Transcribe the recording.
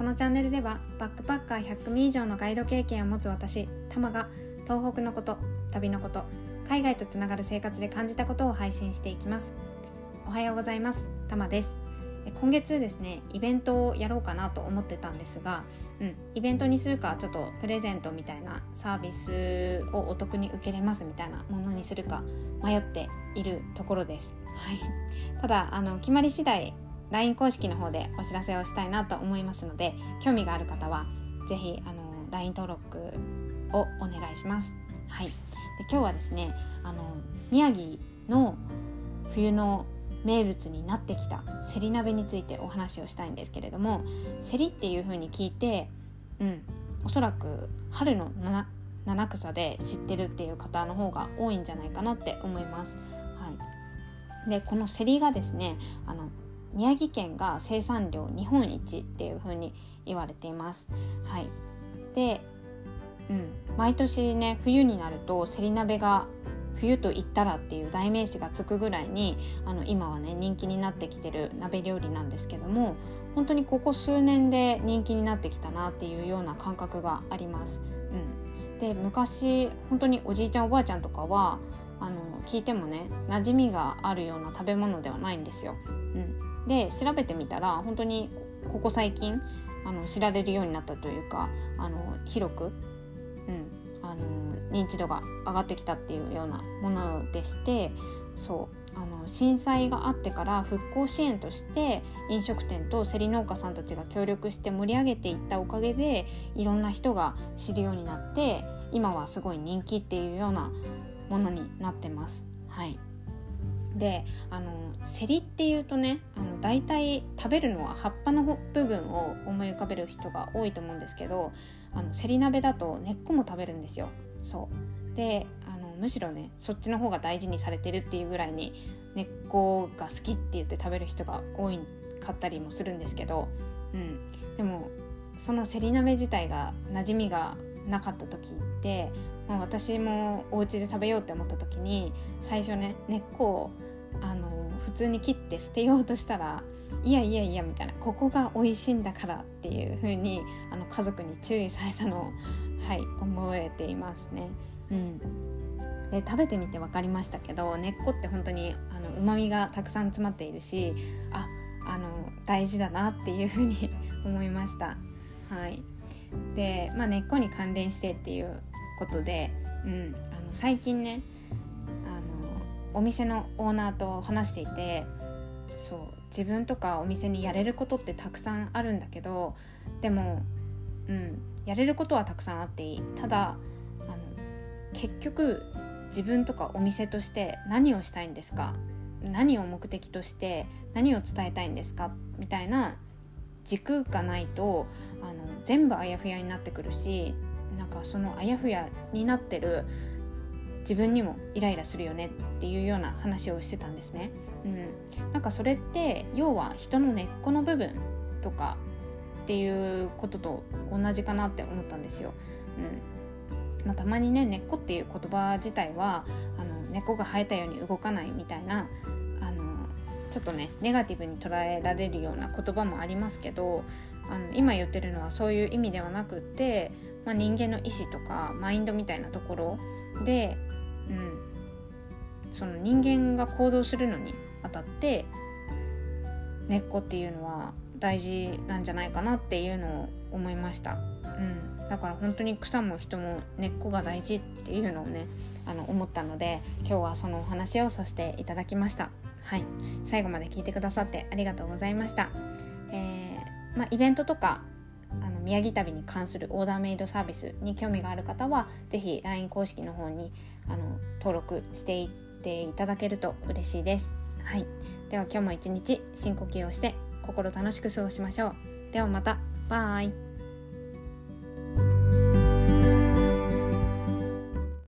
このチャンネルではバックパッカー100組以上のガイド経験を持つ私タマが東北のこと旅のこと海外とつながる生活で感じたことを配信していきます。おはようございますタマです。今月ですねイベントをやろうかなと思ってたんですが、うん、イベントにするかちょっとプレゼントみたいなサービスをお得に受けれますみたいなものにするか迷っているところです。はい、ただあの決まり次第 LINE 公式の方でお知らせをしたいなと思いますので興味がある方は是非 LINE 登録をお願いします。はい、で今日はですねあの宮城の冬の名物になってきたせり鍋についてお話をしたいんですけれどもせりっていう風に聞いてうんおそらく春の七草で知ってるっていう方の方が多いんじゃないかなって思います。はい、でこのせりがですねあの宮城県が生産量日本一っていう風に言われています。はい、で、うん、毎年ね冬になるとせり鍋が冬と言ったらっていう代名詞がつくぐらいにあの今はね人気になってきてる鍋料理なんですけども本当にここ数年で人気になってきたなっていうような感覚があります。うん、で昔本当におじいちゃんおばあちゃんとかはあの聞いてもね馴染みがあるような食べ物ではないんですよ。うん、で調べてみたら本当にここ最近あの知られるようになったというかあの広く、うん、あの認知度が上がってきたっていうようなものでしてそうあの震災があってから復興支援として飲食店と競り農家さんたちが協力して盛り上げていったおかげでいろんな人が知るようになって今はすごい人気っていうようなものになってます。はいであのセリっていうとねあの大体食べるのは葉っぱの部分を思い浮かべる人が多いと思うんですけどあのセリ鍋だと根っこも食べるんですよ。そうであのむしろねそっちの方が大事にされてるっていうぐらいに根っこが好きって言って食べる人が多いかったりもするんですけど、うん、でもそのセリ鍋自体が馴染みがなかった時ってまあ、私もお家で食べようって思った時に最初ね根っこをあの普通に切って捨てようとしたらいやいやいやみたいなここが美味しいんだからっていう風にあに家族に注意されたのをはい覚えていますね。うん、で食べてみて分かりましたけど根っこって本当にうまみがたくさん詰まっているしああの大事だなっていうふうに思いました。はい、で、まあ、根っこに関連してっていうことで、うん、あの最近ねあのお店のオーナーと話していてそう自分とかお店にやれることってたくさんあるんだけどでも、うん、やれることはたくさんあっていい。ただあの結局自分とかお店として何をしたいんですか？何を目的として何を伝えたいんですか？みたいな軸がないとあの全部あやふやになってくるしなんかそのあやふやになってる自分にもイライラするよねっていうような話をしてたんですね。うん、なんかそれって要は人の根っこの部分とかっていうことと同じかなって思ったんですよ。うんまあ、たまにね根っこっていう言葉自体はあの根っこが生えたように動かないみたいなちょっとねネガティブに捉えられるような言葉もありますけどあの今言ってるのはそういう意味ではなくってまあ、人間の意思とかマインドみたいなところで、うん、その人間が行動するのにあたって根っこっていうのは大事なんじゃないかなっていうのを思いました、うん、だから本当に草も人も根っこが大事っていうのをねあの思ったので今日はそのお話をさせていただきました。はい最後まで聞いてくださってありがとうございました、えー、まあ、イベントとかあの宮城旅に関するオーダーメイドサービスに興味がある方は是非 LINE 公式の方にあの登録していっていただけると嬉しいです。はい、では今日も一日深呼吸をして心楽しく過ごしましょう。ではまた。バイ。